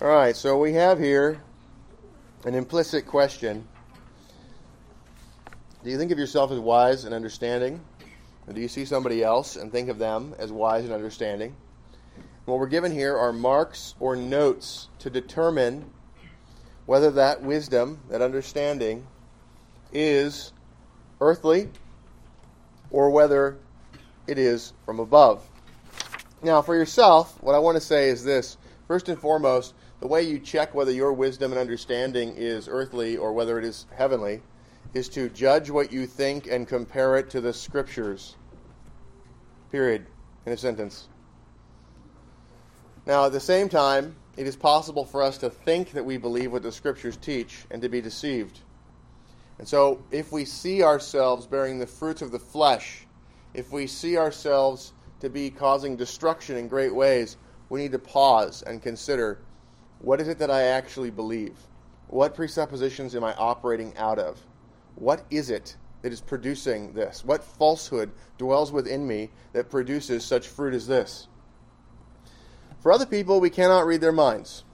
All right, so we have here an implicit question. Do you think of yourself as wise and understanding? Or do you see somebody else and think of them as wise and understanding? What we're given here are marks or notes to determine whether that wisdom, that understanding, is earthly or whether it is from above. Now, for yourself, what I want to say is this. First and foremost, the way you check whether your wisdom and understanding is earthly or whether it is heavenly is to judge what you think and compare it to the scriptures. Period. In a sentence. Now, at the same time, it is possible for us to think that we believe what the scriptures teach and to be deceived. And so, if we see ourselves bearing the fruits of the flesh, if we see ourselves to be causing destruction in great ways, we need to pause and consider what is it that I actually believe? What presuppositions am I operating out of? What is it that is producing this? What falsehood dwells within me that produces such fruit as this? For other people, we cannot read their minds.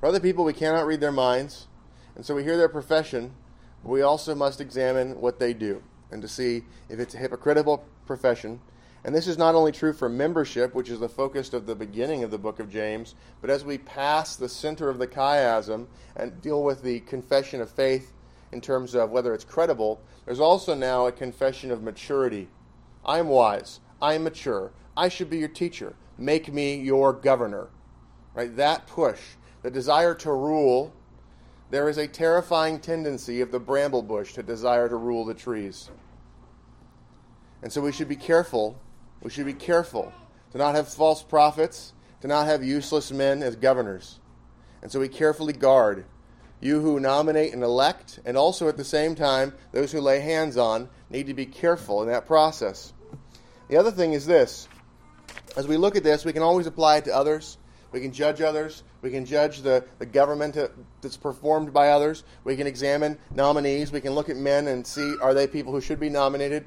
For other people, we cannot read their minds. And so we hear their profession, but we also must examine what they do and to see if it's a hypocritical profession and this is not only true for membership, which is the focus of the beginning of the book of James, but as we pass the center of the chiasm and deal with the confession of faith in terms of whether it's credible, there's also now a confession of maturity. I am wise. I am mature. I should be your teacher. Make me your governor. Right? That push, the desire to rule, there is a terrifying tendency of the bramble bush to desire to rule the trees. And so we should be careful we should be careful to not have false prophets, to not have useless men as governors. And so we carefully guard you who nominate and elect, and also at the same time, those who lay hands on, need to be careful in that process. The other thing is this as we look at this, we can always apply it to others. We can judge others. We can judge the, the government that's performed by others. We can examine nominees. We can look at men and see are they people who should be nominated.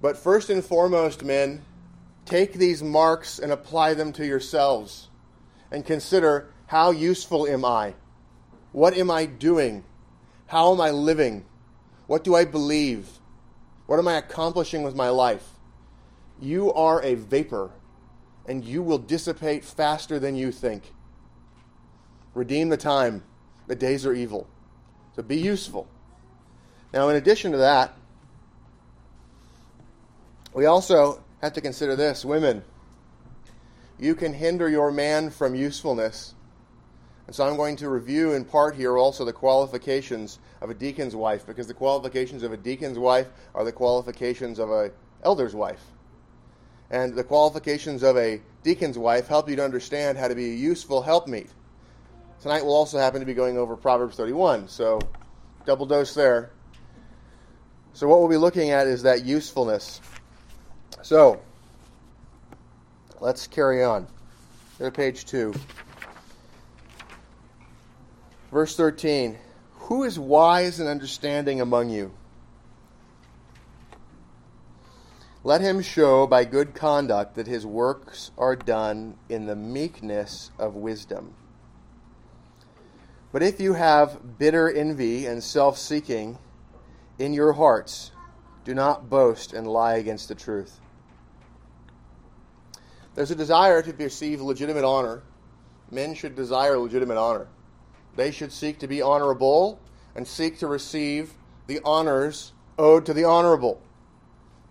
But first and foremost, men, take these marks and apply them to yourselves and consider how useful am I? What am I doing? How am I living? What do I believe? What am I accomplishing with my life? You are a vapor, and you will dissipate faster than you think. Redeem the time. The days are evil. So be useful. Now, in addition to that, we also have to consider this women, you can hinder your man from usefulness. And so I'm going to review in part here also the qualifications of a deacon's wife, because the qualifications of a deacon's wife are the qualifications of an elder's wife. And the qualifications of a deacon's wife help you to understand how to be a useful helpmeet. Tonight we'll also happen to be going over Proverbs 31, so double dose there. So what we'll be looking at is that usefulness. So, let's carry on. To page 2. Verse 13 Who is wise and understanding among you? Let him show by good conduct that his works are done in the meekness of wisdom. But if you have bitter envy and self seeking in your hearts, do not boast and lie against the truth. There's a desire to receive legitimate honor. Men should desire legitimate honor. They should seek to be honorable and seek to receive the honors owed to the honorable.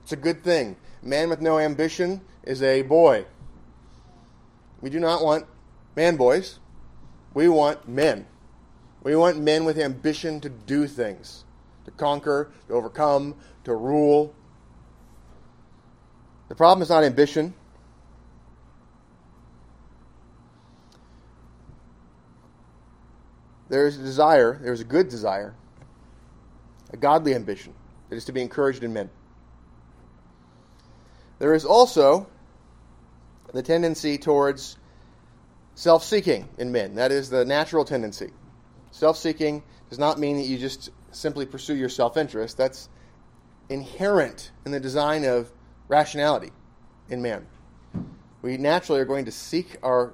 It's a good thing. Man with no ambition is a boy. We do not want man boys. We want men. We want men with ambition to do things, to conquer, to overcome, to rule. The problem is not ambition. There is a desire, there is a good desire, a godly ambition that is to be encouraged in men. There is also the tendency towards self seeking in men. That is the natural tendency. Self seeking does not mean that you just simply pursue your self interest. That's inherent in the design of rationality in man. We naturally are going to seek our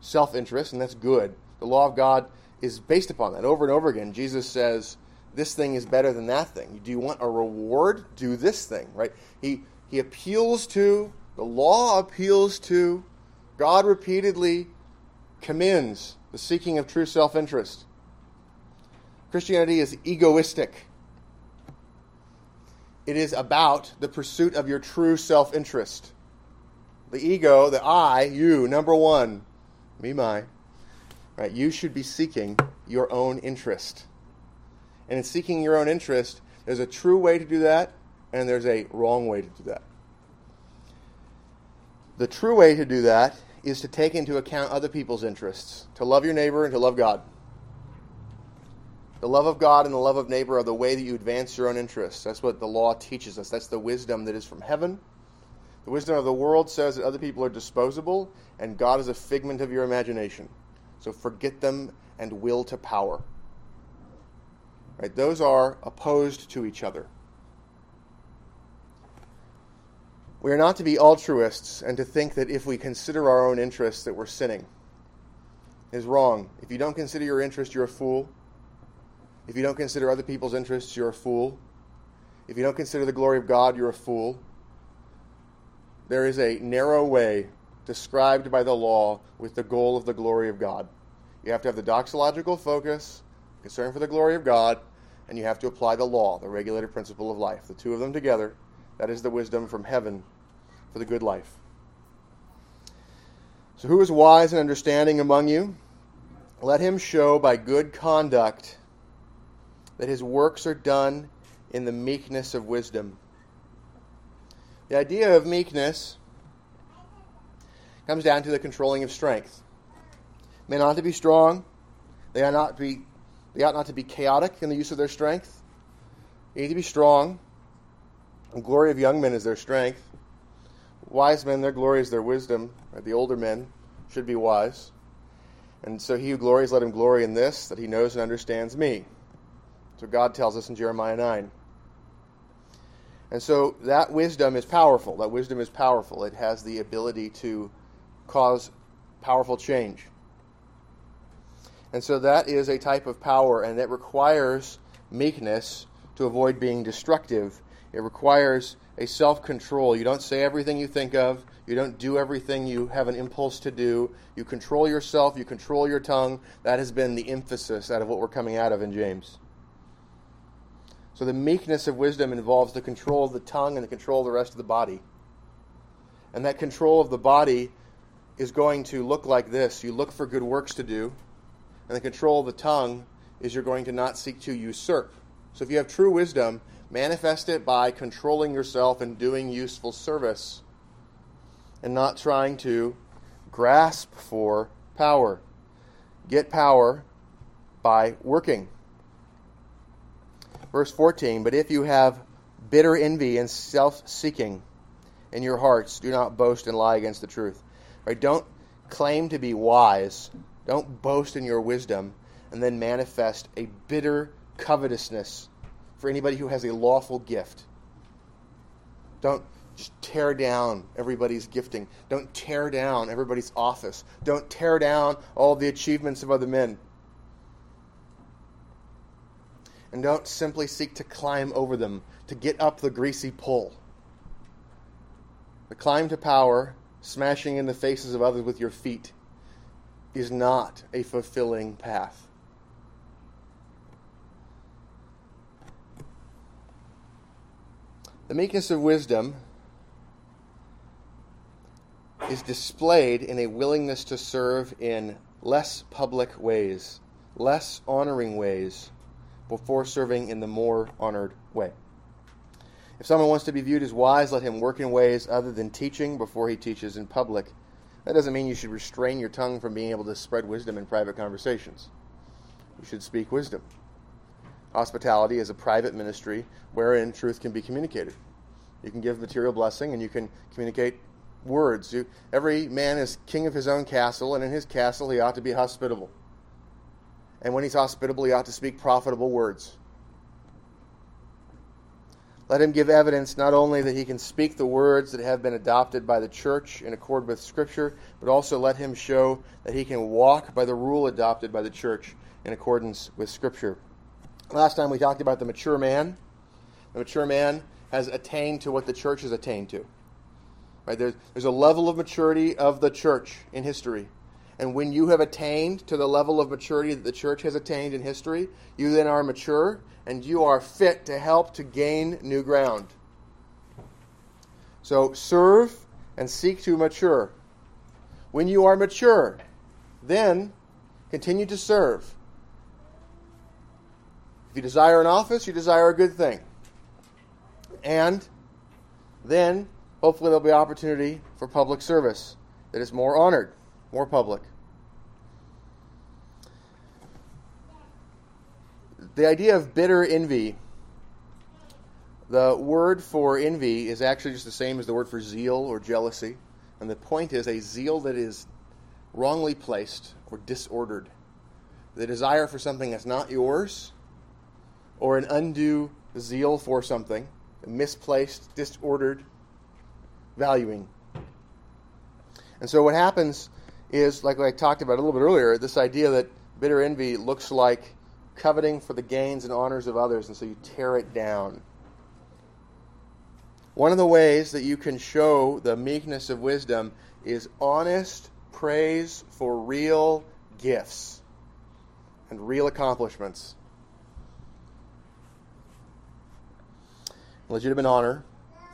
self interest, and that's good. The law of God is based upon that. Over and over again, Jesus says, This thing is better than that thing. Do you want a reward? Do this thing, right? He, he appeals to, the law appeals to, God repeatedly commends the seeking of true self interest. Christianity is egoistic. It is about the pursuit of your true self interest. The ego, the I, you, number one, me, my, right? You should be seeking your own interest. And in seeking your own interest, there's a true way to do that, and there's a wrong way to do that. The true way to do that is to take into account other people's interests, to love your neighbor and to love God. The love of God and the love of neighbor are the way that you advance your own interests. That's what the law teaches us. That's the wisdom that is from heaven. The wisdom of the world says that other people are disposable, and God is a figment of your imagination. So forget them and will to power. Right? Those are opposed to each other. We are not to be altruists and to think that if we consider our own interests that we're sinning. Is wrong. If you don't consider your interest, you're a fool. If you don't consider other people's interests, you're a fool. If you don't consider the glory of God, you're a fool. There is a narrow way described by the law with the goal of the glory of God. You have to have the doxological focus, concern for the glory of God, and you have to apply the law, the regulated principle of life. The two of them together, that is the wisdom from heaven for the good life. So, who is wise and understanding among you? Let him show by good conduct that his works are done in the meekness of wisdom. The idea of meekness comes down to the controlling of strength. Men ought to be strong. They ought not to be, they ought not to be chaotic in the use of their strength. They need to be strong. The glory of young men is their strength. Wise men, their glory is their wisdom. The older men should be wise. And so he who glories, let him glory in this, that he knows and understands me. So God tells us in Jeremiah 9. And so that wisdom is powerful. That wisdom is powerful. It has the ability to cause powerful change. And so that is a type of power, and it requires meekness to avoid being destructive. It requires a self control. You don't say everything you think of. You don't do everything you have an impulse to do. You control yourself. You control your tongue. That has been the emphasis out of what we're coming out of in James. So the meekness of wisdom involves the control of the tongue and the control of the rest of the body. And that control of the body is going to look like this you look for good works to do, and the control of the tongue is you're going to not seek to usurp. So if you have true wisdom, Manifest it by controlling yourself and doing useful service and not trying to grasp for power. Get power by working. Verse 14 But if you have bitter envy and self seeking in your hearts, do not boast and lie against the truth. Right? Don't claim to be wise. Don't boast in your wisdom and then manifest a bitter covetousness for anybody who has a lawful gift. Don't just tear down everybody's gifting. Don't tear down everybody's office. Don't tear down all the achievements of other men. And don't simply seek to climb over them, to get up the greasy pole. The climb to power, smashing in the faces of others with your feet, is not a fulfilling path. The meekness of wisdom is displayed in a willingness to serve in less public ways, less honoring ways, before serving in the more honored way. If someone wants to be viewed as wise, let him work in ways other than teaching before he teaches in public. That doesn't mean you should restrain your tongue from being able to spread wisdom in private conversations. You should speak wisdom. Hospitality is a private ministry wherein truth can be communicated. You can give material blessing and you can communicate words. You, every man is king of his own castle, and in his castle he ought to be hospitable. And when he's hospitable, he ought to speak profitable words. Let him give evidence not only that he can speak the words that have been adopted by the church in accord with Scripture, but also let him show that he can walk by the rule adopted by the church in accordance with Scripture. Last time we talked about the mature man. The mature man has attained to what the church has attained to. Right? There's, there's a level of maturity of the church in history. And when you have attained to the level of maturity that the church has attained in history, you then are mature and you are fit to help to gain new ground. So serve and seek to mature. When you are mature, then continue to serve. If you desire an office, you desire a good thing. And then hopefully there'll be opportunity for public service that is more honored, more public. The idea of bitter envy, the word for envy is actually just the same as the word for zeal or jealousy. And the point is a zeal that is wrongly placed or disordered. The desire for something that's not yours, or an undue zeal for something, misplaced, disordered valuing. And so what happens is, like I talked about a little bit earlier, this idea that bitter envy looks like coveting for the gains and honors of others, and so you tear it down. One of the ways that you can show the meekness of wisdom is honest praise for real gifts and real accomplishments. Legitimate honor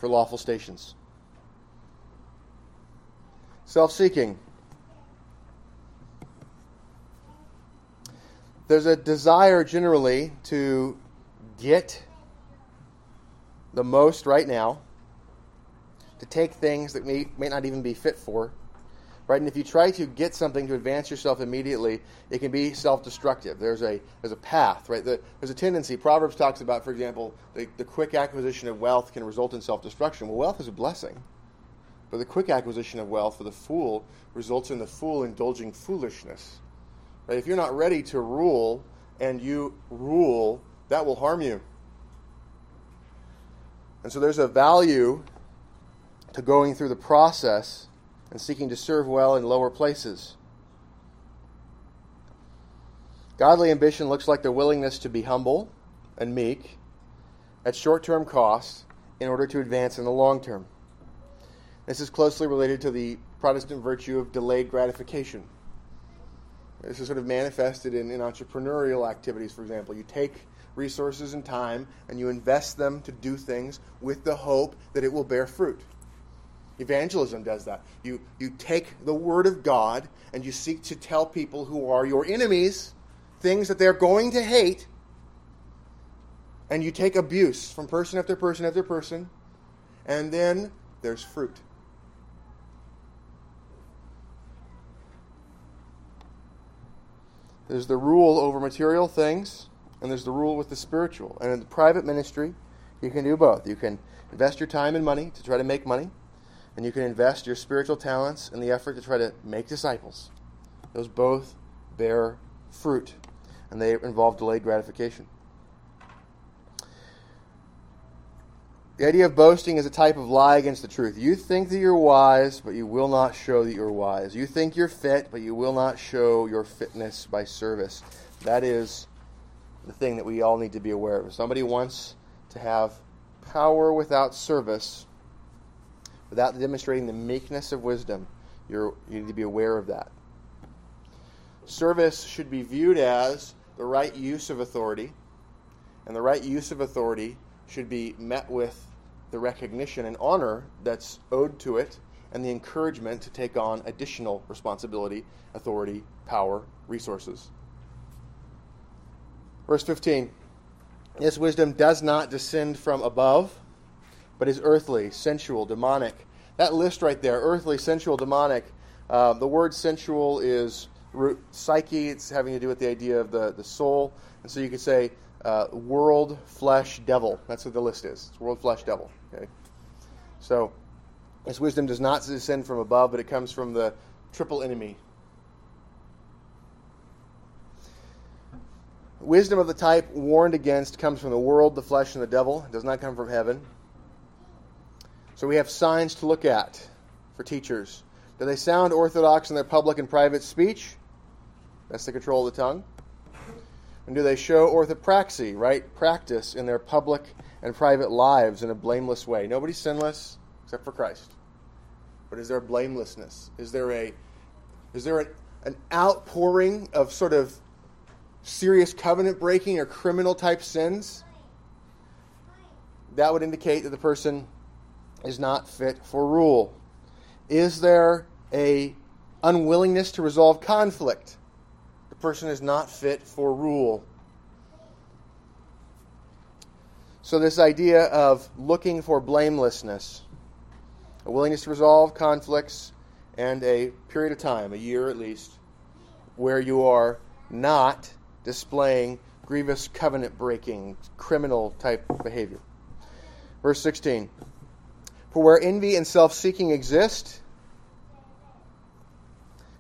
for lawful stations. Self seeking. There's a desire generally to get the most right now, to take things that may, may not even be fit for. Right? And if you try to get something to advance yourself immediately, it can be self-destructive. There's a there's a path, right? The, there's a tendency. Proverbs talks about, for example, the, the quick acquisition of wealth can result in self-destruction. Well, wealth is a blessing. But the quick acquisition of wealth for the fool results in the fool indulging foolishness. Right? If you're not ready to rule and you rule, that will harm you. And so there's a value to going through the process and seeking to serve well in lower places. Godly ambition looks like the willingness to be humble and meek at short term costs in order to advance in the long term. This is closely related to the Protestant virtue of delayed gratification. This is sort of manifested in, in entrepreneurial activities, for example. You take resources and time and you invest them to do things with the hope that it will bear fruit. Evangelism does that. You, you take the Word of God and you seek to tell people who are your enemies things that they're going to hate, and you take abuse from person after person after person, and then there's fruit. There's the rule over material things, and there's the rule with the spiritual. And in the private ministry, you can do both. You can invest your time and money to try to make money, and you can invest your spiritual talents in the effort to try to make disciples. Those both bear fruit, and they involve delayed gratification. The idea of boasting is a type of lie against the truth. You think that you're wise, but you will not show that you're wise. You think you're fit, but you will not show your fitness by service. That is the thing that we all need to be aware of. If somebody wants to have power without service, without demonstrating the meekness of wisdom, you need to be aware of that. Service should be viewed as the right use of authority, and the right use of authority should be met with the recognition and honor that's owed to it and the encouragement to take on additional responsibility, authority, power, resources. Verse 15 This wisdom does not descend from above, but is earthly, sensual, demonic. That list right there earthly, sensual, demonic. Uh, the word sensual is root, psyche, it's having to do with the idea of the, the soul. And so you could say uh, world, flesh, devil. That's what the list is. It's world, flesh, devil. Okay. So this wisdom does not descend from above, but it comes from the triple enemy. Wisdom of the type warned against comes from the world, the flesh, and the devil. It does not come from heaven. So we have signs to look at for teachers. Do they sound orthodox in their public and private speech? That's the control of the tongue. And do they show orthopraxy, right? Practice in their public and private lives in a blameless way. Nobody's sinless except for Christ. But is there blamelessness? Is there a is there an, an outpouring of sort of serious covenant breaking or criminal type sins? That would indicate that the person is not fit for rule. Is there a unwillingness to resolve conflict? Person is not fit for rule. So, this idea of looking for blamelessness, a willingness to resolve conflicts, and a period of time, a year at least, where you are not displaying grievous covenant breaking, criminal type behavior. Verse 16 For where envy and self seeking exist,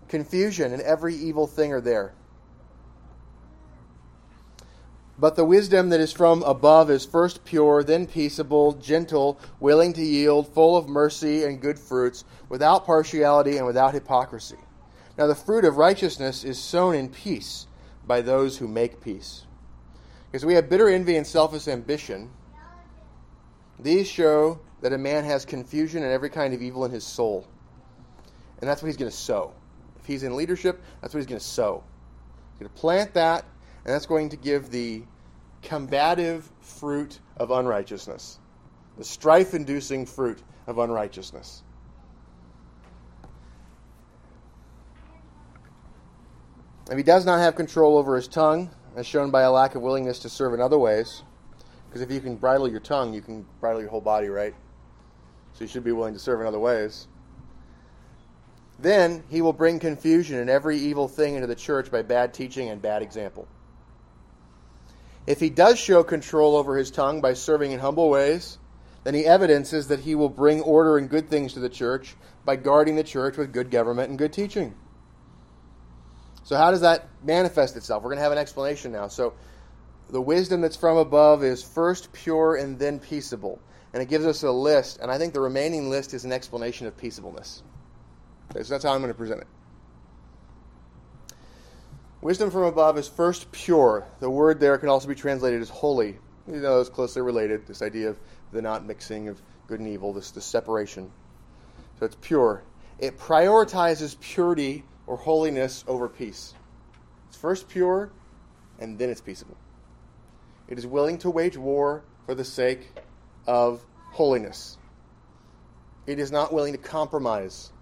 confusion and every evil thing are there. But the wisdom that is from above is first pure, then peaceable, gentle, willing to yield, full of mercy and good fruits, without partiality and without hypocrisy. Now the fruit of righteousness is sown in peace by those who make peace. Because we have bitter envy and selfish ambition. These show that a man has confusion and every kind of evil in his soul. And that's what he's going to sow. If he's in leadership, that's what he's going to sow. He's going to plant that and that's going to give the combative fruit of unrighteousness, the strife inducing fruit of unrighteousness. If he does not have control over his tongue, as shown by a lack of willingness to serve in other ways, because if you can bridle your tongue, you can bridle your whole body, right? So you should be willing to serve in other ways. Then he will bring confusion and every evil thing into the church by bad teaching and bad example. If he does show control over his tongue by serving in humble ways, then he evidences that he will bring order and good things to the church by guarding the church with good government and good teaching. So, how does that manifest itself? We're going to have an explanation now. So, the wisdom that's from above is first pure and then peaceable. And it gives us a list, and I think the remaining list is an explanation of peaceableness. Okay, so that's how I'm going to present it. Wisdom from above is first pure. The word there can also be translated as holy. You know, it's closely related. This idea of the not mixing of good and evil, this the separation. So it's pure. It prioritizes purity or holiness over peace. It's first pure, and then it's peaceable. It is willing to wage war for the sake of holiness. It is not willing to compromise.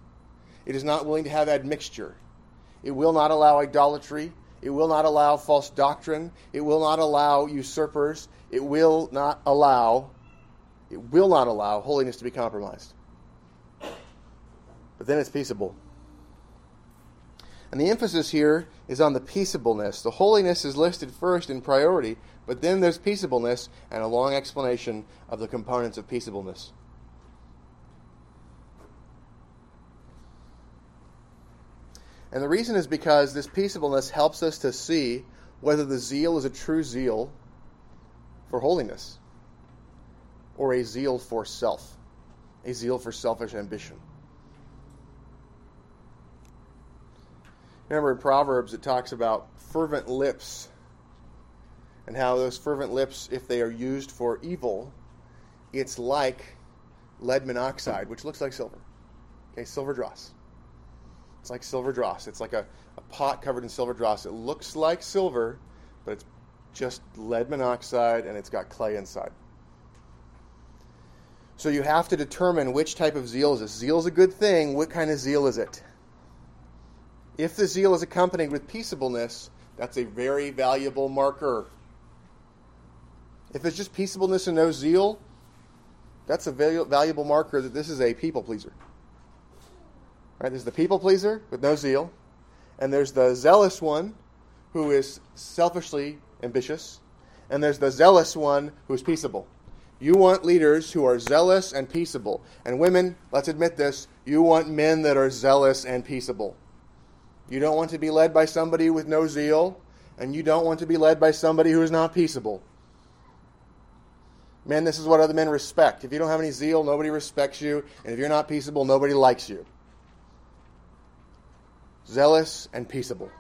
It is not willing to have admixture. It will not allow idolatry. It will not allow false doctrine. It will not allow usurpers. It will not allow it will not allow holiness to be compromised. But then it's peaceable. And the emphasis here is on the peaceableness. The holiness is listed first in priority, but then there's peaceableness and a long explanation of the components of peaceableness. And the reason is because this peaceableness helps us to see whether the zeal is a true zeal for holiness or a zeal for self, a zeal for selfish ambition. Remember in Proverbs it talks about fervent lips and how those fervent lips, if they are used for evil, it's like lead monoxide, which looks like silver. Okay, silver dross. It's like silver dross. It's like a, a pot covered in silver dross. It looks like silver, but it's just lead monoxide and it's got clay inside. So you have to determine which type of zeal is this. Zeal is a good thing. What kind of zeal is it? If the zeal is accompanied with peaceableness, that's a very valuable marker. If it's just peaceableness and no zeal, that's a valuable marker that this is a people pleaser. Right? There's the people pleaser with no zeal, and there's the zealous one who is selfishly ambitious, and there's the zealous one who is peaceable. You want leaders who are zealous and peaceable. And women, let's admit this, you want men that are zealous and peaceable. You don't want to be led by somebody with no zeal and you don't want to be led by somebody who is not peaceable. Men, this is what other men respect. If you don't have any zeal, nobody respects you, and if you're not peaceable, nobody likes you. Zealous and peaceable.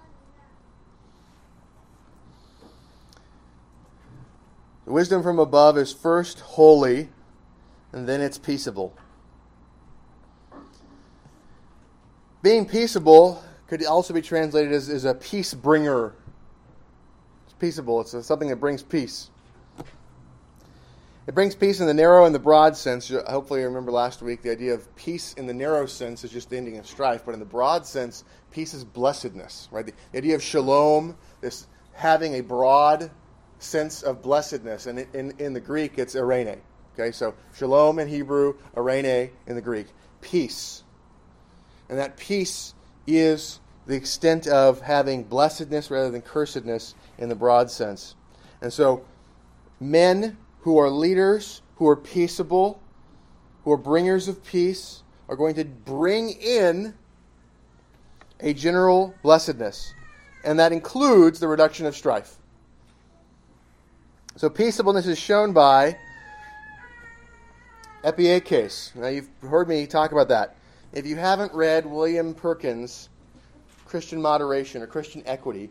The wisdom from above is first holy, and then it's peaceable. Being peaceable could also be translated as, as a peace bringer. It's peaceable, it's a, something that brings peace. It brings peace in the narrow and the broad sense. Hopefully, you remember last week the idea of peace in the narrow sense is just the ending of strife, but in the broad sense, peace is blessedness, right? The, the idea of shalom, this having a broad sense of blessedness, and in, in, the Greek, it's eirene. Okay, so shalom in Hebrew, eirene in the Greek, peace, and that peace is the extent of having blessedness rather than cursedness in the broad sense. And so, men who are leaders, who are peaceable, who are bringers of peace, are going to bring in a general blessedness. And that includes the reduction of strife. So, peaceableness is shown by epieikes. Now, you've heard me talk about that. If you haven't read William Perkins' Christian Moderation or Christian Equity,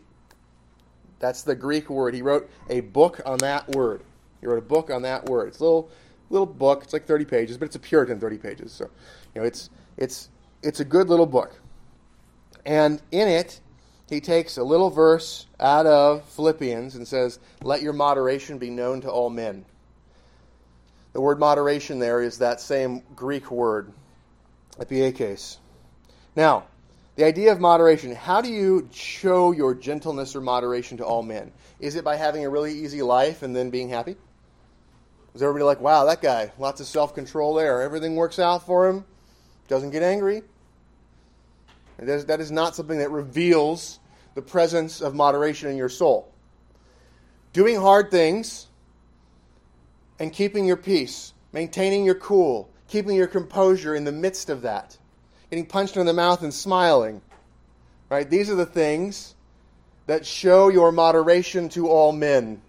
that's the Greek word. He wrote a book on that word. He wrote a book on that word. It's a little little book. It's like 30 pages, but it's a Puritan 30 pages. So, you know, it's it's it's a good little book. And in it, he takes a little verse out of Philippians and says, "Let your moderation be known to all men." The word moderation there is that same Greek word epieikes. Now, the idea of moderation, how do you show your gentleness or moderation to all men? Is it by having a really easy life and then being happy? Is everybody like, wow, that guy, lots of self control there. Everything works out for him, doesn't get angry? That is not something that reveals the presence of moderation in your soul. Doing hard things and keeping your peace, maintaining your cool, keeping your composure in the midst of that, getting punched in the mouth and smiling. Right? These are the things that show your moderation to all men.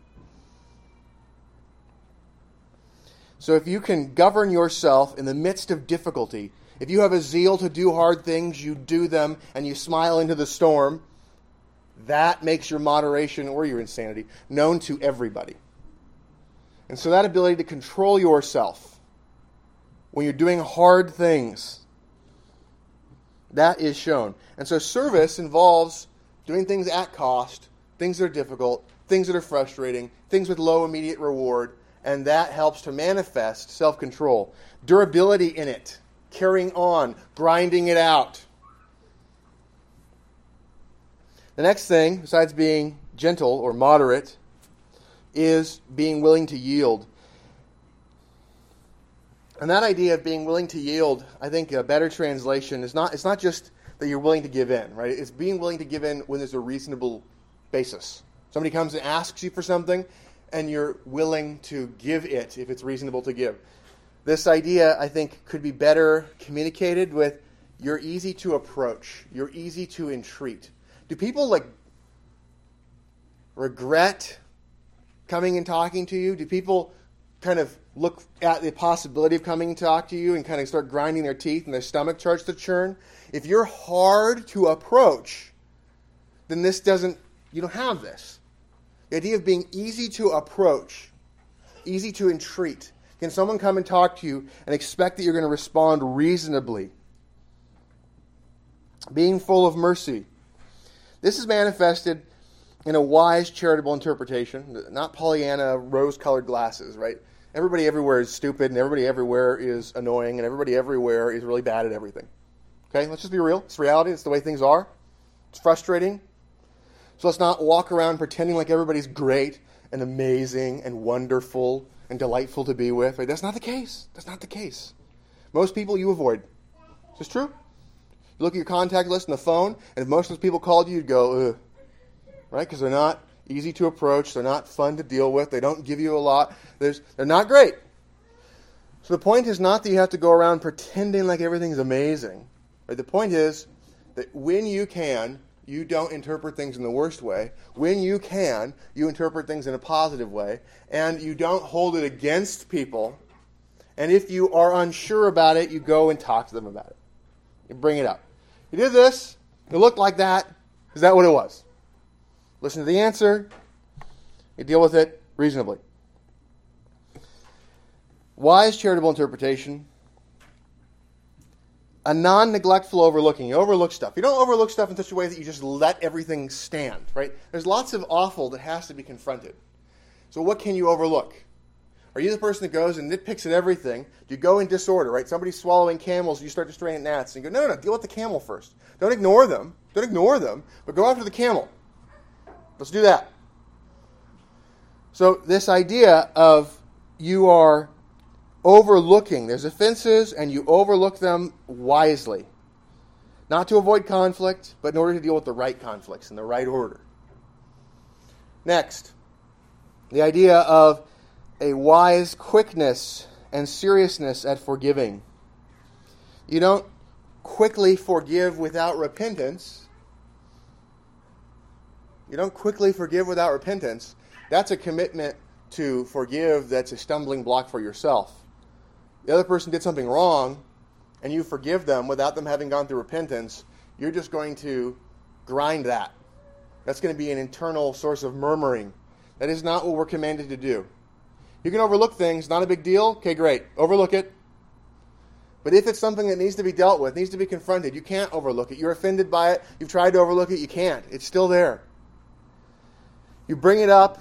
So if you can govern yourself in the midst of difficulty, if you have a zeal to do hard things, you do them and you smile into the storm, that makes your moderation or your insanity known to everybody. And so that ability to control yourself when you're doing hard things. That is shown. And so service involves doing things at cost, things that are difficult, things that are frustrating, things with low immediate reward, and that helps to manifest self control. Durability in it, carrying on, grinding it out. The next thing, besides being gentle or moderate, is being willing to yield. And that idea of being willing to yield, I think a better translation is not it's not just that you're willing to give in, right? It's being willing to give in when there's a reasonable basis. Somebody comes and asks you for something and you're willing to give it if it's reasonable to give. This idea, I think, could be better communicated with you're easy to approach, you're easy to entreat. Do people like regret coming and talking to you? Do people kind of look at the possibility of coming and talk to you and kind of start grinding their teeth and their stomach starts to churn, if you're hard to approach, then this doesn't, you don't have this. The idea of being easy to approach, easy to entreat. Can someone come and talk to you and expect that you're going to respond reasonably? Being full of mercy. This is manifested in a wise charitable interpretation, not Pollyanna rose colored glasses, right? everybody everywhere is stupid and everybody everywhere is annoying and everybody everywhere is really bad at everything. Okay, let's just be real. It's reality. It's the way things are. It's frustrating. So let's not walk around pretending like everybody's great and amazing and wonderful and delightful to be with. Right? That's not the case. That's not the case. Most people you avoid. Is this true? You look at your contact list on the phone, and if most of those people called you, you'd go, Ugh. right? Because they're not easy to approach. They're not fun to deal with. They don't give you a lot. There's, they're not great. So the point is not that you have to go around pretending like everything's amazing. Right? The point is that when you can, you don't interpret things in the worst way. When you can, you interpret things in a positive way, and you don't hold it against people. And if you are unsure about it, you go and talk to them about it. You bring it up. You did this. It looked like that. Is that what it was? Listen to the answer. You deal with it reasonably. Wise charitable interpretation a non neglectful overlooking. You overlook stuff. You don't overlook stuff in such a way that you just let everything stand, right? There's lots of awful that has to be confronted. So, what can you overlook? Are you the person that goes and nitpicks at everything? Do you go in disorder, right? Somebody's swallowing camels, you start destroying at gnats, and you go, no, no, no, deal with the camel first. Don't ignore them. Don't ignore them, but go after the camel. Let's do that. So, this idea of you are overlooking. There's offenses, and you overlook them wisely. Not to avoid conflict, but in order to deal with the right conflicts in the right order. Next, the idea of a wise quickness and seriousness at forgiving. You don't quickly forgive without repentance. You don't quickly forgive without repentance. That's a commitment to forgive that's a stumbling block for yourself the other person did something wrong and you forgive them without them having gone through repentance, you're just going to grind that. That's going to be an internal source of murmuring. That is not what we're commanded to do. You can overlook things, not a big deal. Okay, great. Overlook it. But if it's something that needs to be dealt with, needs to be confronted, you can't overlook it. You're offended by it. You've tried to overlook it. You can't. It's still there. You bring it up,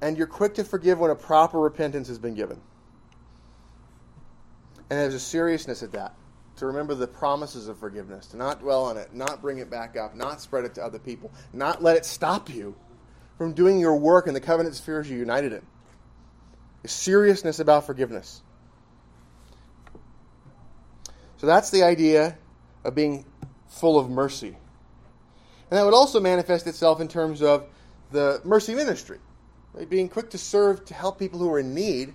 and you're quick to forgive when a proper repentance has been given. And there's a seriousness at that. To remember the promises of forgiveness, to not dwell on it, not bring it back up, not spread it to other people, not let it stop you from doing your work in the covenant spheres you're united in. A seriousness about forgiveness. So that's the idea of being full of mercy. And that would also manifest itself in terms of the mercy ministry, right? being quick to serve to help people who are in need,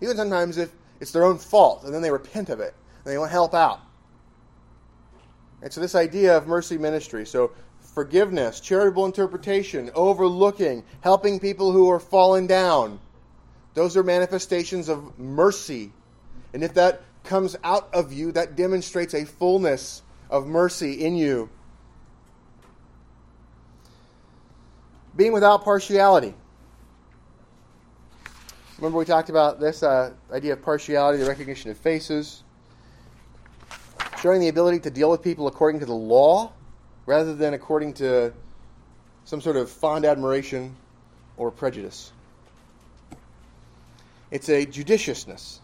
even sometimes if it's their own fault, and then they repent of it, and they want help out. And so, this idea of mercy ministry so, forgiveness, charitable interpretation, overlooking, helping people who are fallen down those are manifestations of mercy. And if that comes out of you, that demonstrates a fullness of mercy in you. Being without partiality. Remember, we talked about this uh, idea of partiality, the recognition of faces, showing the ability to deal with people according to the law rather than according to some sort of fond admiration or prejudice. It's a judiciousness,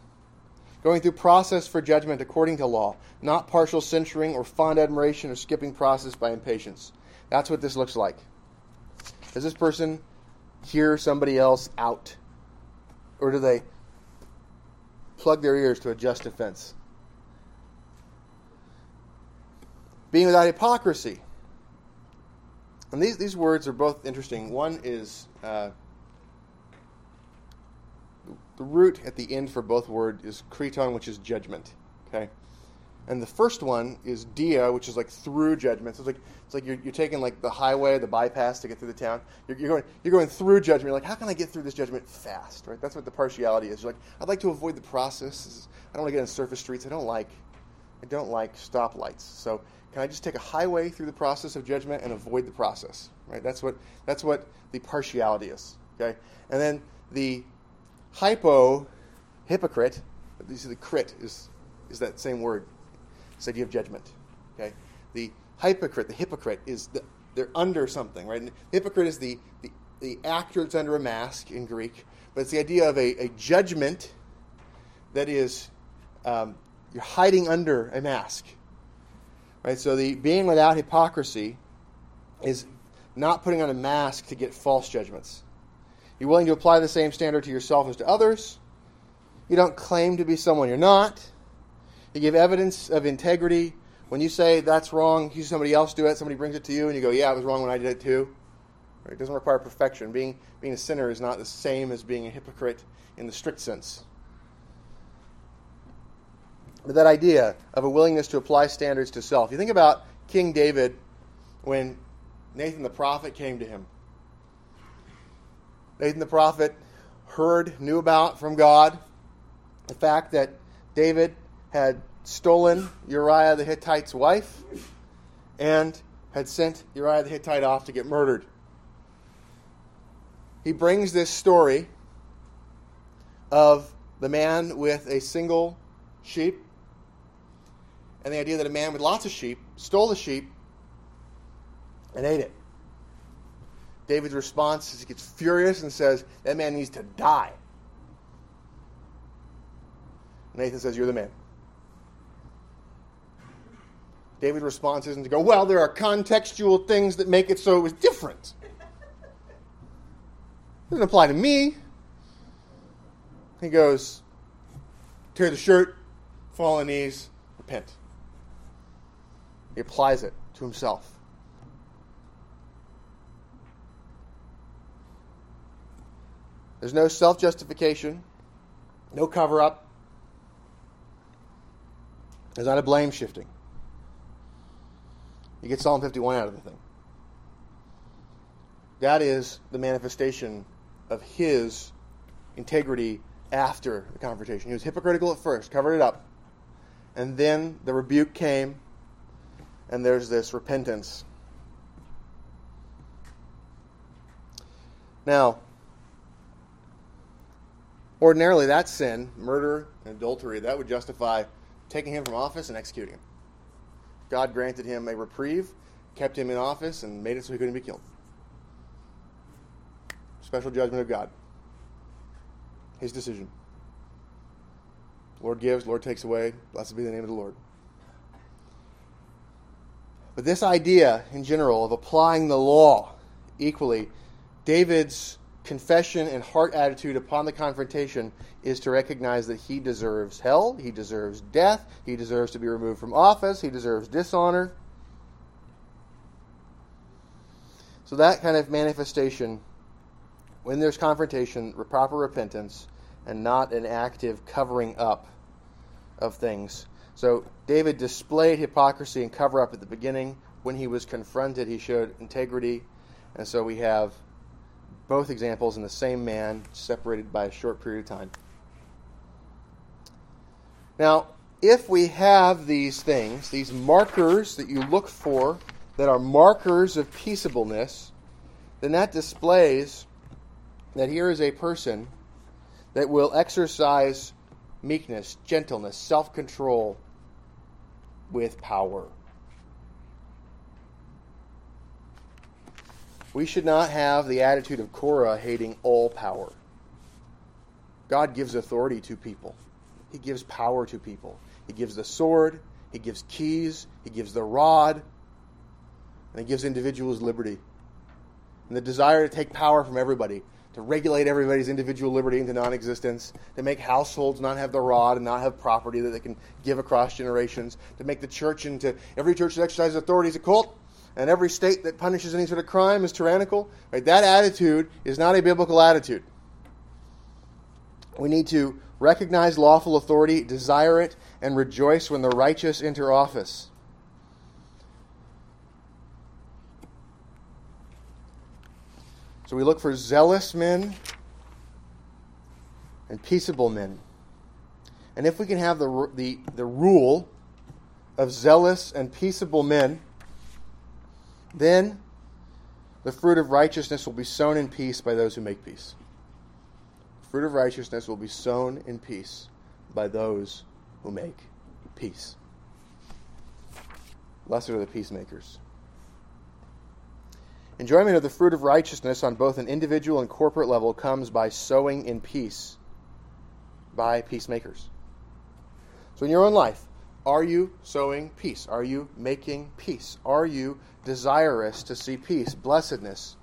going through process for judgment according to law, not partial censuring or fond admiration or skipping process by impatience. That's what this looks like. Does this person hear somebody else out? Or do they plug their ears to a just offense? Being without hypocrisy. And these, these words are both interesting. One is uh, the root at the end for both words is kriton, which is judgment. Okay? And the first one is dia, which is like through judgment. So it's like it's like you're, you're taking like the highway, the bypass to get through the town. You're, you're, going you're going through judgment. You're like, how can I get through this judgment fast? Right? That's what the partiality is. You're like, I'd like to avoid the process. I don't want to get on surface streets. I don't like I don't like stoplights. So can I just take a highway through the process of judgment and avoid the process? Right? That's what that's what the partiality is. Okay? And then the hypo hypocrite, you see the crit is is that same word this idea of judgment. Okay, the hypocrite, the hypocrite is the, they're under something, right? And hypocrite is the, the the actor that's under a mask in Greek, but it's the idea of a, a judgment that is um, you're hiding under a mask, right? So the being without hypocrisy is not putting on a mask to get false judgments. You're willing to apply the same standard to yourself as to others. You don't claim to be someone you're not. You give evidence of integrity. When you say that's wrong, you somebody else do it, somebody brings it to you, and you go, yeah, it was wrong when I did it too. Right? It doesn't require perfection. Being, being a sinner is not the same as being a hypocrite in the strict sense. But that idea of a willingness to apply standards to self. You think about King David when Nathan the prophet came to him. Nathan the prophet heard, knew about from God the fact that David had stolen Uriah the Hittite's wife and had sent Uriah the Hittite off to get murdered. He brings this story of the man with a single sheep and the idea that a man with lots of sheep stole the sheep and ate it. David's response is he gets furious and says, That man needs to die. Nathan says, You're the man. David's response isn't to go, Well, there are contextual things that make it so it was different. It Doesn't apply to me. He goes, Tear the shirt, fall on knees, repent. He applies it to himself. There's no self justification, no cover up. There's not a blame shifting. You get Psalm 51 out of the thing. That is the manifestation of his integrity after the confrontation. He was hypocritical at first, covered it up. And then the rebuke came, and there's this repentance. Now, ordinarily, that sin, murder and adultery, that would justify taking him from office and executing him. God granted him a reprieve, kept him in office, and made it so he couldn't be killed. Special judgment of God. His decision. Lord gives, Lord takes away. Blessed be the name of the Lord. But this idea, in general, of applying the law equally, David's confession and heart attitude upon the confrontation is to recognize that he deserves hell, he deserves death, he deserves to be removed from office, he deserves dishonor. So, that kind of manifestation, when there's confrontation, proper repentance, and not an active covering up of things. So, David displayed hypocrisy and cover up at the beginning. When he was confronted, he showed integrity. And so we have both examples in the same man, separated by a short period of time. Now, if we have these things, these markers that you look for that are markers of peaceableness, then that displays that here is a person that will exercise meekness, gentleness, self control with power. We should not have the attitude of Korah hating all power. God gives authority to people, He gives power to people. He gives the sword, He gives keys, He gives the rod, and He gives individuals liberty. And the desire to take power from everybody, to regulate everybody's individual liberty into non existence, to make households not have the rod and not have property that they can give across generations, to make the church into every church that exercises authority is a cult, and every state that punishes any sort of crime is tyrannical. Right? That attitude is not a biblical attitude. We need to recognize lawful authority, desire it, and rejoice when the righteous enter office. So we look for zealous men and peaceable men. And if we can have the, the, the rule of zealous and peaceable men, then the fruit of righteousness will be sown in peace by those who make peace. Fruit of righteousness will be sown in peace by those who make peace. Blessed are the peacemakers. Enjoyment of the fruit of righteousness on both an individual and corporate level comes by sowing in peace by peacemakers. So, in your own life, are you sowing peace? Are you making peace? Are you desirous to see peace, blessedness?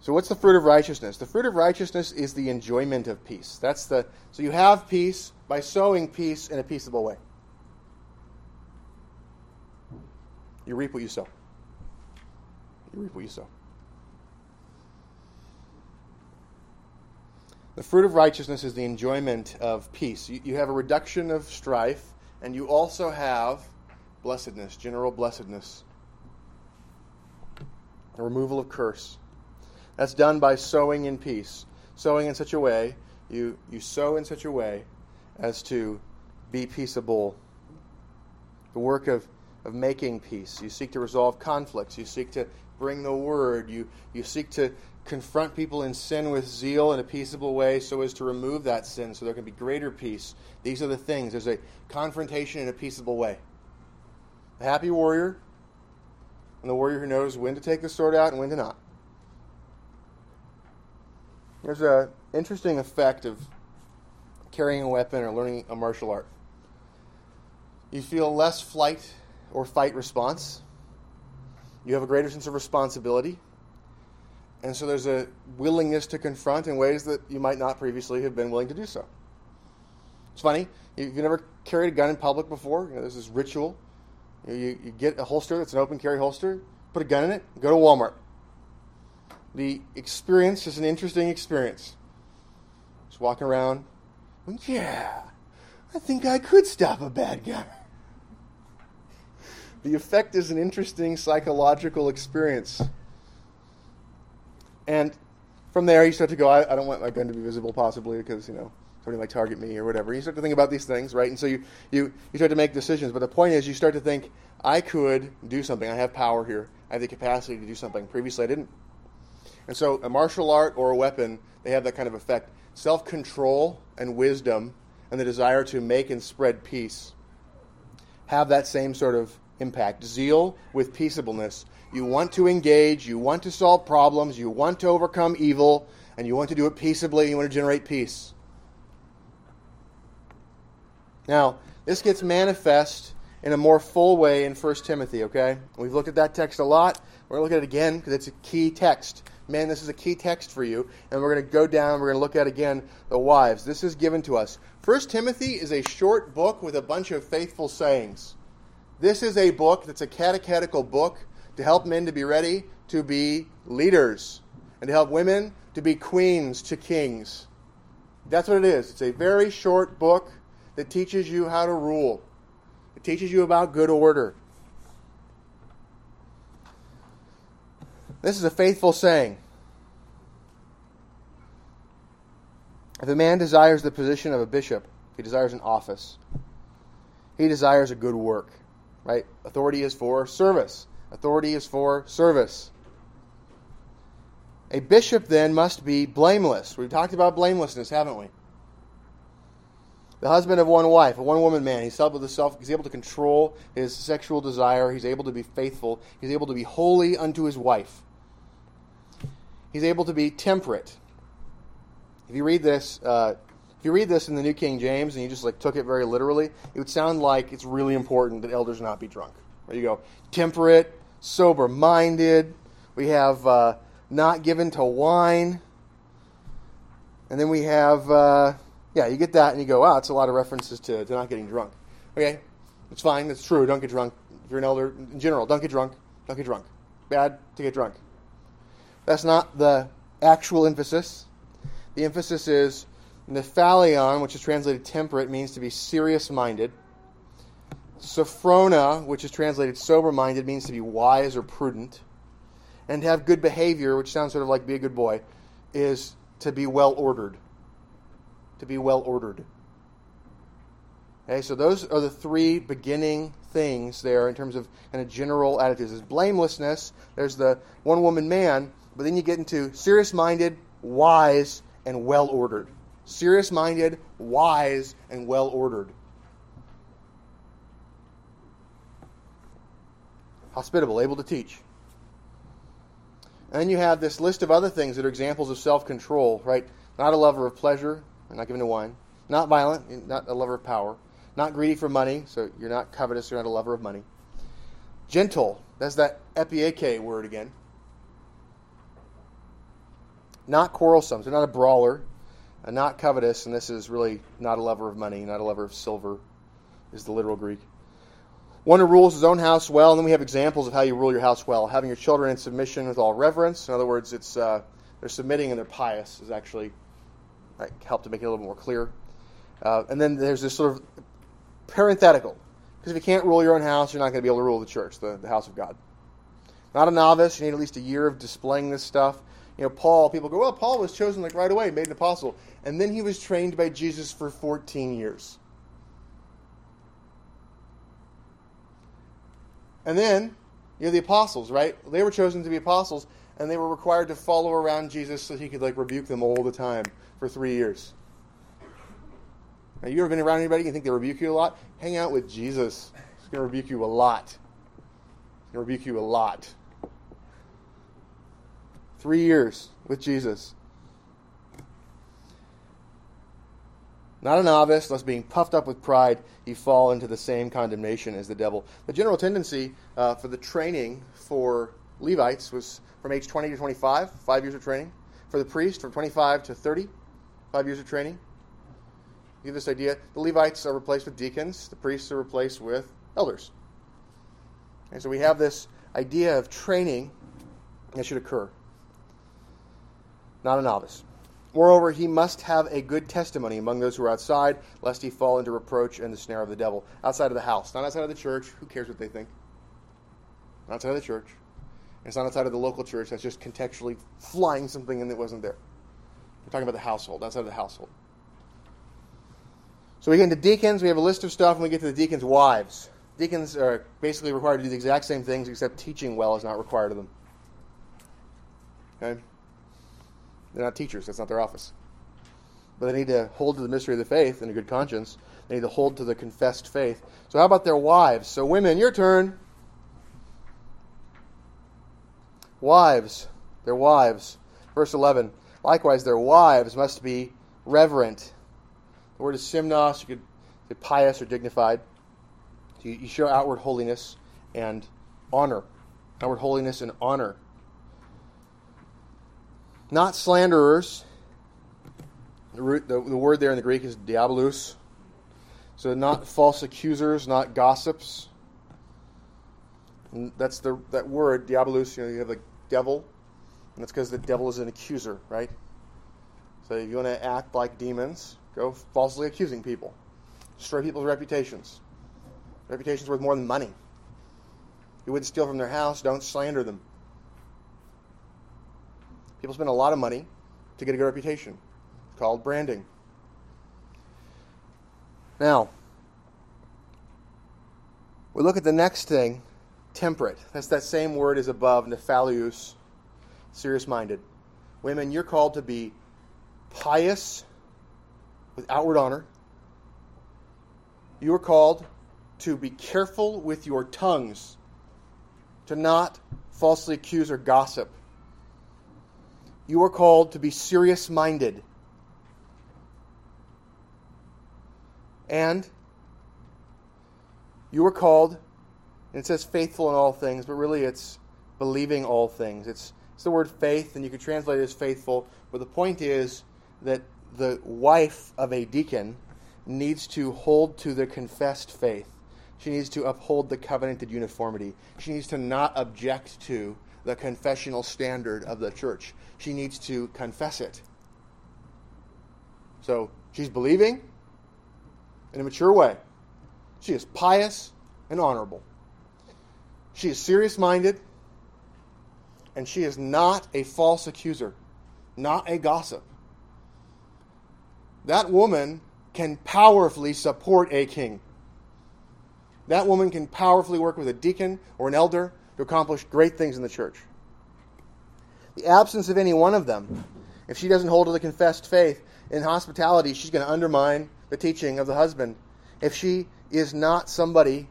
So what's the fruit of righteousness? The fruit of righteousness is the enjoyment of peace. That's the so you have peace by sowing peace in a peaceable way. You reap what you sow. You reap what you sow. The fruit of righteousness is the enjoyment of peace. You, you have a reduction of strife And you also have blessedness, general blessedness, the removal of curse. That's done by sowing in peace. Sowing in such a way, you, you sow in such a way as to be peaceable. The work of, of making peace. You seek to resolve conflicts. You seek to bring the word. You, you seek to confront people in sin with zeal in a peaceable way so as to remove that sin so there can be greater peace. These are the things. There's a confrontation in a peaceable way. The happy warrior and the warrior who knows when to take the sword out and when to not. There's an interesting effect of carrying a weapon or learning a martial art. You feel less flight or fight response. You have a greater sense of responsibility. And so there's a willingness to confront in ways that you might not previously have been willing to do so. It's funny. You've never carried a gun in public before. You know, there's this ritual. You, you, you get a holster that's an open carry holster, put a gun in it, go to Walmart. The experience is an interesting experience. Just walking around. Yeah, I think I could stop a bad guy. the effect is an interesting psychological experience. And from there, you start to go, I, I, don't want my gun to be visible, possibly, because, you know, somebody might target me or whatever. You start to think about these things, right? And so you, you, you start to make decisions. But the point is, you start to think, I could do something. I have power here. I have the capacity to do something. Previously, I didn't. And so, a martial art or a weapon, they have that kind of effect. Self control and wisdom and the desire to make and spread peace have that same sort of impact. Zeal with peaceableness you want to engage, you want to solve problems, you want to overcome evil, and you want to do it peaceably, you want to generate peace. Now, this gets manifest in a more full way in 1 Timothy, okay? We've looked at that text a lot. We're going to look at it again because it's a key text. Man, this is a key text for you. And we're going to go down, we're going to look at again the wives. This is given to us. 1 Timothy is a short book with a bunch of faithful sayings. This is a book that's a catechetical book to help men to be ready to be leaders and to help women to be queens to kings. That's what it is. It's a very short book that teaches you how to rule, it teaches you about good order. This is a faithful saying. If a man desires the position of a bishop, he desires an office. He desires a good work, right? Authority is for service. Authority is for service. A bishop then must be blameless. We've talked about blamelessness, haven't we? The husband of one wife, a one woman man, he's able, to self, he's able to control his sexual desire. He's able to be faithful. He's able to be holy unto his wife. He's able to be temperate. If you read this, uh, if you read this in the New King James and you just like took it very literally, it would sound like it's really important that elders not be drunk. There you go. Temperate, sober minded. We have uh, not given to wine. And then we have, uh, yeah, you get that and you go, wow, it's a lot of references to, to not getting drunk. Okay, it's fine. It's true. Don't get drunk. If you're an elder, in general, don't get drunk. Don't get drunk. Bad to get drunk. That's not the actual emphasis. The emphasis is nephalion, which is translated temperate, means to be serious minded. Sophrona, which is translated sober minded, means to be wise or prudent. And to have good behavior, which sounds sort of like be a good boy, is to be well ordered. To be well ordered. Okay, so those are the three beginning things there in terms of kind of general attitudes. There's blamelessness, there's the one woman man, but then you get into serious minded, wise, and well ordered. Serious minded, wise, and well ordered. Hospitable, able to teach. And then you have this list of other things that are examples of self control, right? Not a lover of pleasure, not given to wine. Not violent, not a lover of power. Not greedy for money, so you're not covetous, you're not a lover of money. Gentle, that's that epieke word again. Not quarrelsome, so not a brawler. And not covetous, and this is really not a lover of money, not a lover of silver, is the literal Greek. One who rules his own house well, and then we have examples of how you rule your house well. Having your children in submission with all reverence. In other words, it's uh, they're submitting and they're pious is actually like, help to make it a little more clear. Uh, and then there's this sort of parenthetical. Because if you can't rule your own house, you're not going to be able to rule the church, the, the house of God. Not a novice. You need at least a year of displaying this stuff. You know, Paul, people go, well, Paul was chosen like right away, made an apostle. And then he was trained by Jesus for 14 years. And then, you know, the apostles, right? They were chosen to be apostles, and they were required to follow around Jesus so he could, like, rebuke them all the time for three years. Now, you ever been around anybody you think they rebuke you a lot? Hang out with Jesus. He's going to rebuke you a lot. He's going to rebuke you a lot. Three years with Jesus. Not a novice, thus being puffed up with pride, he fall into the same condemnation as the devil. The general tendency uh, for the training for Levites was from age 20 to 25, five years of training. For the priest, from 25 to 30, five years of training. You this idea. The Levites are replaced with deacons, the priests are replaced with elders. And so we have this idea of training that should occur. Not a novice. Moreover, he must have a good testimony among those who are outside, lest he fall into reproach and the snare of the devil. Outside of the house, not outside of the church. Who cares what they think? Not outside of the church. it's not outside of the local church that's just contextually flying something in that wasn't there. We're talking about the household, outside of the household. So we get into deacons, we have a list of stuff, and we get to the deacons' wives. Deacons are basically required to do the exact same things, except teaching well is not required of them. Okay? They're not teachers, that's not their office. But they need to hold to the mystery of the faith in a good conscience. They need to hold to the confessed faith. So, how about their wives? So, women, your turn. Wives, their wives. Verse 11. Likewise, their wives must be reverent the word is simnos. You could say pious or dignified. So you, you show outward holiness and honor. Outward holiness and honor. Not slanderers. The, root, the, the word there in the Greek is diabolus. So not false accusers, not gossips. And that's the that word diabolus. You know, you have the devil, and that's because the devil is an accuser, right? So if you want to act like demons, Go falsely accusing people. Destroy people's reputations. Reputation's worth more than money. You wouldn't steal from their house, don't slander them. People spend a lot of money to get a good reputation. It's called branding. Now, we look at the next thing, temperate. That's that same word as above, nephalius, serious minded. Women, you're called to be pious with outward honor. You are called to be careful with your tongues, to not falsely accuse or gossip. You are called to be serious minded. And you are called, and it says faithful in all things, but really it's believing all things. It's, it's the word faith, and you could translate it as faithful, but the point is that the wife of a deacon needs to hold to the confessed faith. She needs to uphold the covenanted uniformity. She needs to not object to the confessional standard of the church. She needs to confess it. So she's believing in a mature way. She is pious and honorable. She is serious minded, and she is not a false accuser, not a gossip that woman can powerfully support a king. That woman can powerfully work with a deacon or an elder to accomplish great things in the church. The absence of any one of them, if she doesn't hold to the confessed faith in hospitality, she's going to undermine the teaching of the husband. If she is not somebody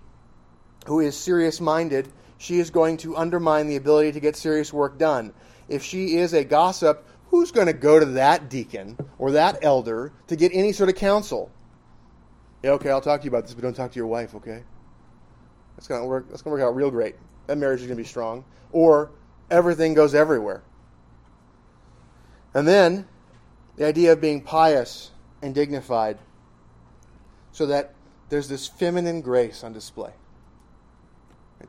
who is serious minded, she is going to undermine the ability to get serious work done. If she is a gossip who's going to go to that deacon or that elder to get any sort of counsel? Yeah, okay, I'll talk to you about this, but don't talk to your wife, okay? That's going to work. That's going to work out real great. That marriage is going to be strong. Or everything goes everywhere. And then the idea of being pious and dignified, so that there's this feminine grace on display.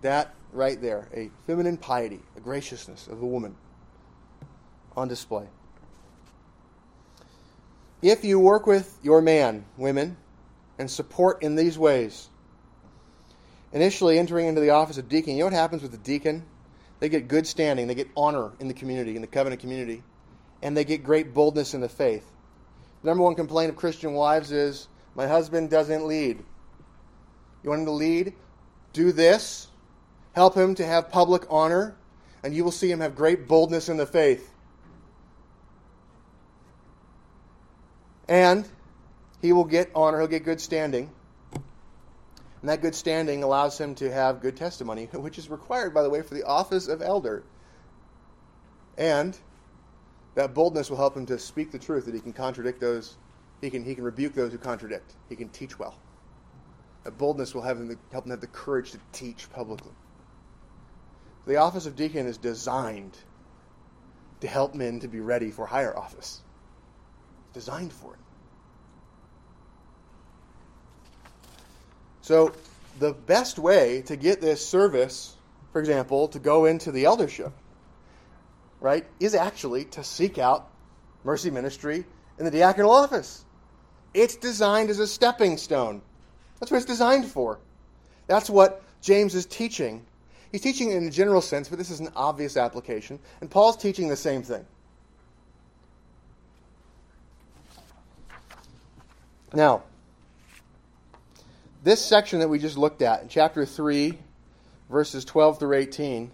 That right there, a feminine piety, a graciousness of a woman on display. If you work with your man, women, and support in these ways. Initially entering into the office of deacon, you know what happens with the deacon? They get good standing, they get honor in the community, in the covenant community, and they get great boldness in the faith. The number one complaint of Christian wives is, My husband doesn't lead. You want him to lead? Do this. Help him to have public honor, and you will see him have great boldness in the faith. And he will get honor, he'll get good standing. And that good standing allows him to have good testimony, which is required, by the way, for the office of elder. And that boldness will help him to speak the truth, that he can contradict those, he can, he can rebuke those who contradict. He can teach well. That boldness will have him help him have the courage to teach publicly. The office of deacon is designed to help men to be ready for higher office. It's designed for it. So, the best way to get this service, for example, to go into the eldership, right, is actually to seek out mercy ministry in the diaconal office. It's designed as a stepping stone. That's what it's designed for. That's what James is teaching. He's teaching in a general sense, but this is an obvious application. And Paul's teaching the same thing. Now, this section that we just looked at in chapter 3, verses 12 through 18,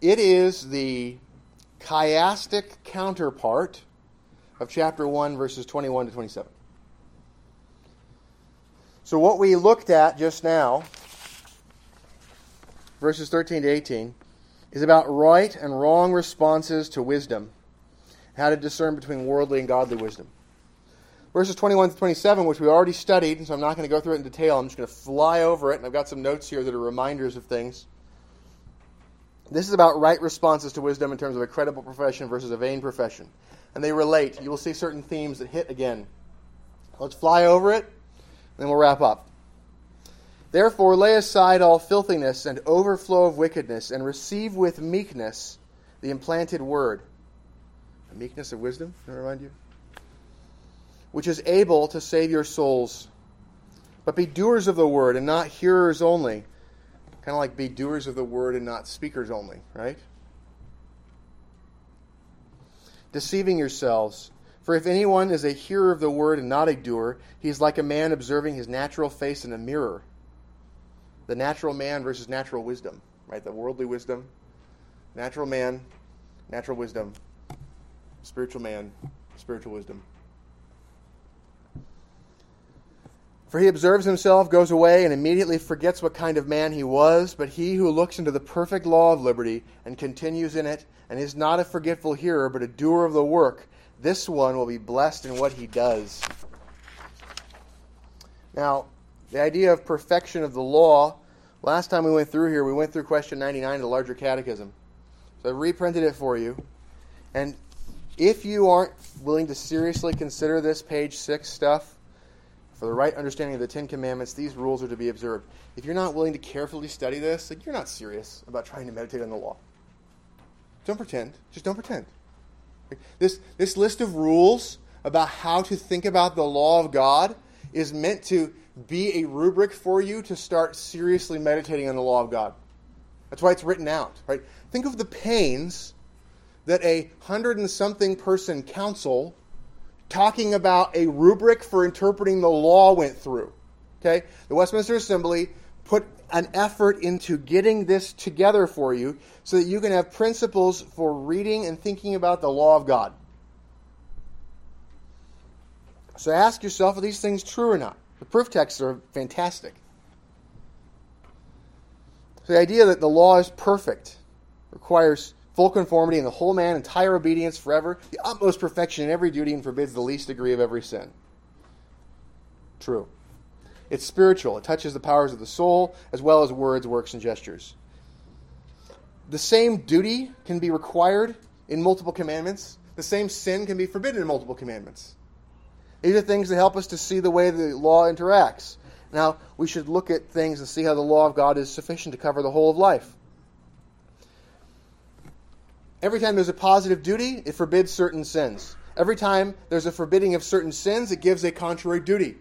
it is the chiastic counterpart of chapter 1, verses 21 to 27. So, what we looked at just now, verses 13 to 18, is about right and wrong responses to wisdom, how to discern between worldly and godly wisdom verses 21 to 27, which we already studied, so I'm not going to go through it in detail. I'm just going to fly over it, and I've got some notes here that are reminders of things. This is about right responses to wisdom in terms of a credible profession versus a vain profession. And they relate. You will see certain themes that hit again. Let's fly over it, and then we'll wrap up. Therefore, lay aside all filthiness and overflow of wickedness, and receive with meekness the implanted word. The meekness of wisdom, I remind you? Which is able to save your souls. But be doers of the word and not hearers only. Kind of like be doers of the word and not speakers only, right? Deceiving yourselves. For if anyone is a hearer of the word and not a doer, he is like a man observing his natural face in a mirror. The natural man versus natural wisdom, right? The worldly wisdom, natural man, natural wisdom, spiritual man, spiritual wisdom. For he observes himself, goes away, and immediately forgets what kind of man he was. But he who looks into the perfect law of liberty and continues in it, and is not a forgetful hearer, but a doer of the work, this one will be blessed in what he does. Now, the idea of perfection of the law, last time we went through here, we went through question 99 of the larger catechism. So I reprinted it for you. And if you aren't willing to seriously consider this page 6 stuff, for the right understanding of the Ten Commandments, these rules are to be observed. If you're not willing to carefully study this, like you're not serious about trying to meditate on the law. Don't pretend. Just don't pretend. This, this list of rules about how to think about the law of God is meant to be a rubric for you to start seriously meditating on the law of God. That's why it's written out, right? Think of the pains that a hundred and something person council talking about a rubric for interpreting the law went through. Okay? The Westminster Assembly put an effort into getting this together for you so that you can have principles for reading and thinking about the law of God. So ask yourself are these things true or not? The proof texts are fantastic. So the idea that the law is perfect requires full conformity in the whole man, entire obedience forever, the utmost perfection in every duty, and forbids the least degree of every sin. True. It's spiritual. It touches the powers of the soul as well as words, works, and gestures. The same duty can be required in multiple commandments. The same sin can be forbidden in multiple commandments. These are things that help us to see the way the law interacts. Now, we should look at things and see how the law of God is sufficient to cover the whole of life. Every time there's a positive duty, it forbids certain sins. Every time there's a forbidding of certain sins, it gives a contrary duty.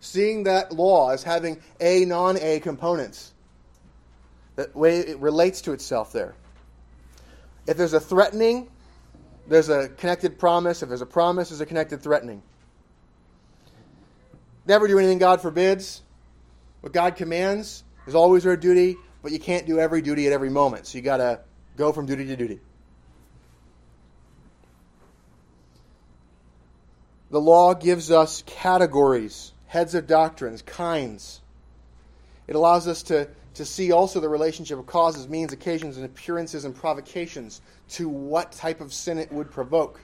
Seeing that law as having A, non A components. The way it relates to itself there. If there's a threatening, there's a connected promise. If there's a promise, there's a connected threatening. Never do anything God forbids. What God commands is always our duty, but you can't do every duty at every moment. So you got to go from duty to duty. The law gives us categories, heads of doctrines, kinds. It allows us to, to see also the relationship of causes, means, occasions, and appearances and provocations to what type of sin it would provoke.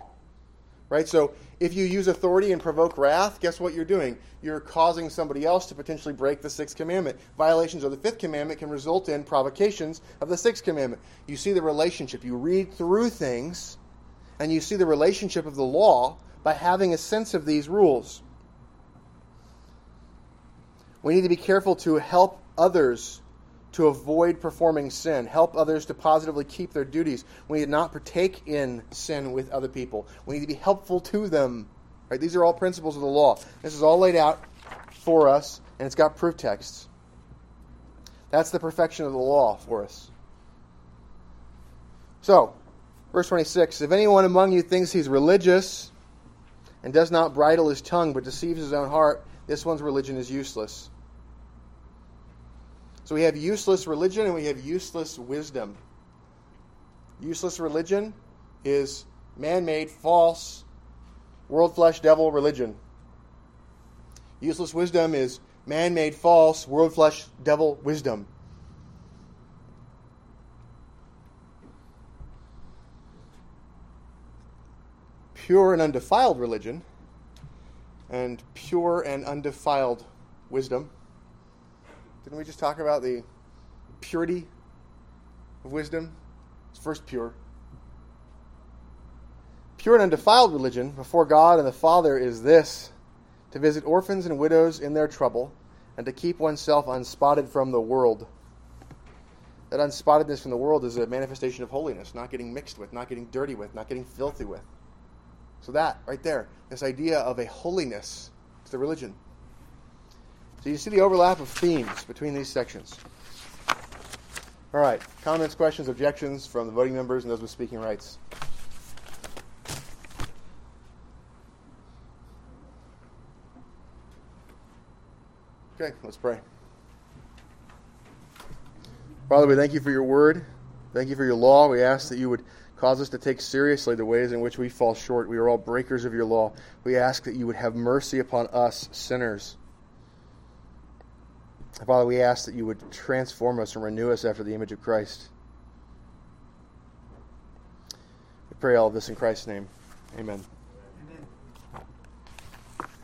Right? So if you use authority and provoke wrath, guess what you're doing? You're causing somebody else to potentially break the sixth commandment. Violations of the fifth commandment can result in provocations of the sixth commandment. You see the relationship. You read through things and you see the relationship of the law by having a sense of these rules. We need to be careful to help others to avoid performing sin, help others to positively keep their duties. We need to not partake in sin with other people. We need to be helpful to them. Right? These are all principles of the law. This is all laid out for us, and it's got proof texts. That's the perfection of the law for us. So, verse 26 If anyone among you thinks he's religious and does not bridle his tongue but deceives his own heart, this one's religion is useless. So we have useless religion and we have useless wisdom. Useless religion is man made, false, world flesh, devil religion. Useless wisdom is man made, false, world flesh, devil wisdom. Pure and undefiled religion and pure and undefiled wisdom didn't we just talk about the purity of wisdom? It's first pure. Pure and undefiled religion before God and the Father is this to visit orphans and widows in their trouble and to keep oneself unspotted from the world. That unspottedness from the world is a manifestation of holiness, not getting mixed with, not getting dirty with, not getting filthy with. So, that right there, this idea of a holiness to the religion. So you see the overlap of themes between these sections. All right, comments, questions, objections from the voting members and those with speaking rights. Okay, let's pray. Father, we thank you for your word. Thank you for your law. We ask that you would cause us to take seriously the ways in which we fall short. We are all breakers of your law. We ask that you would have mercy upon us, sinners. Father, we ask that you would transform us and renew us after the image of Christ. We pray all of this in Christ's name. Amen.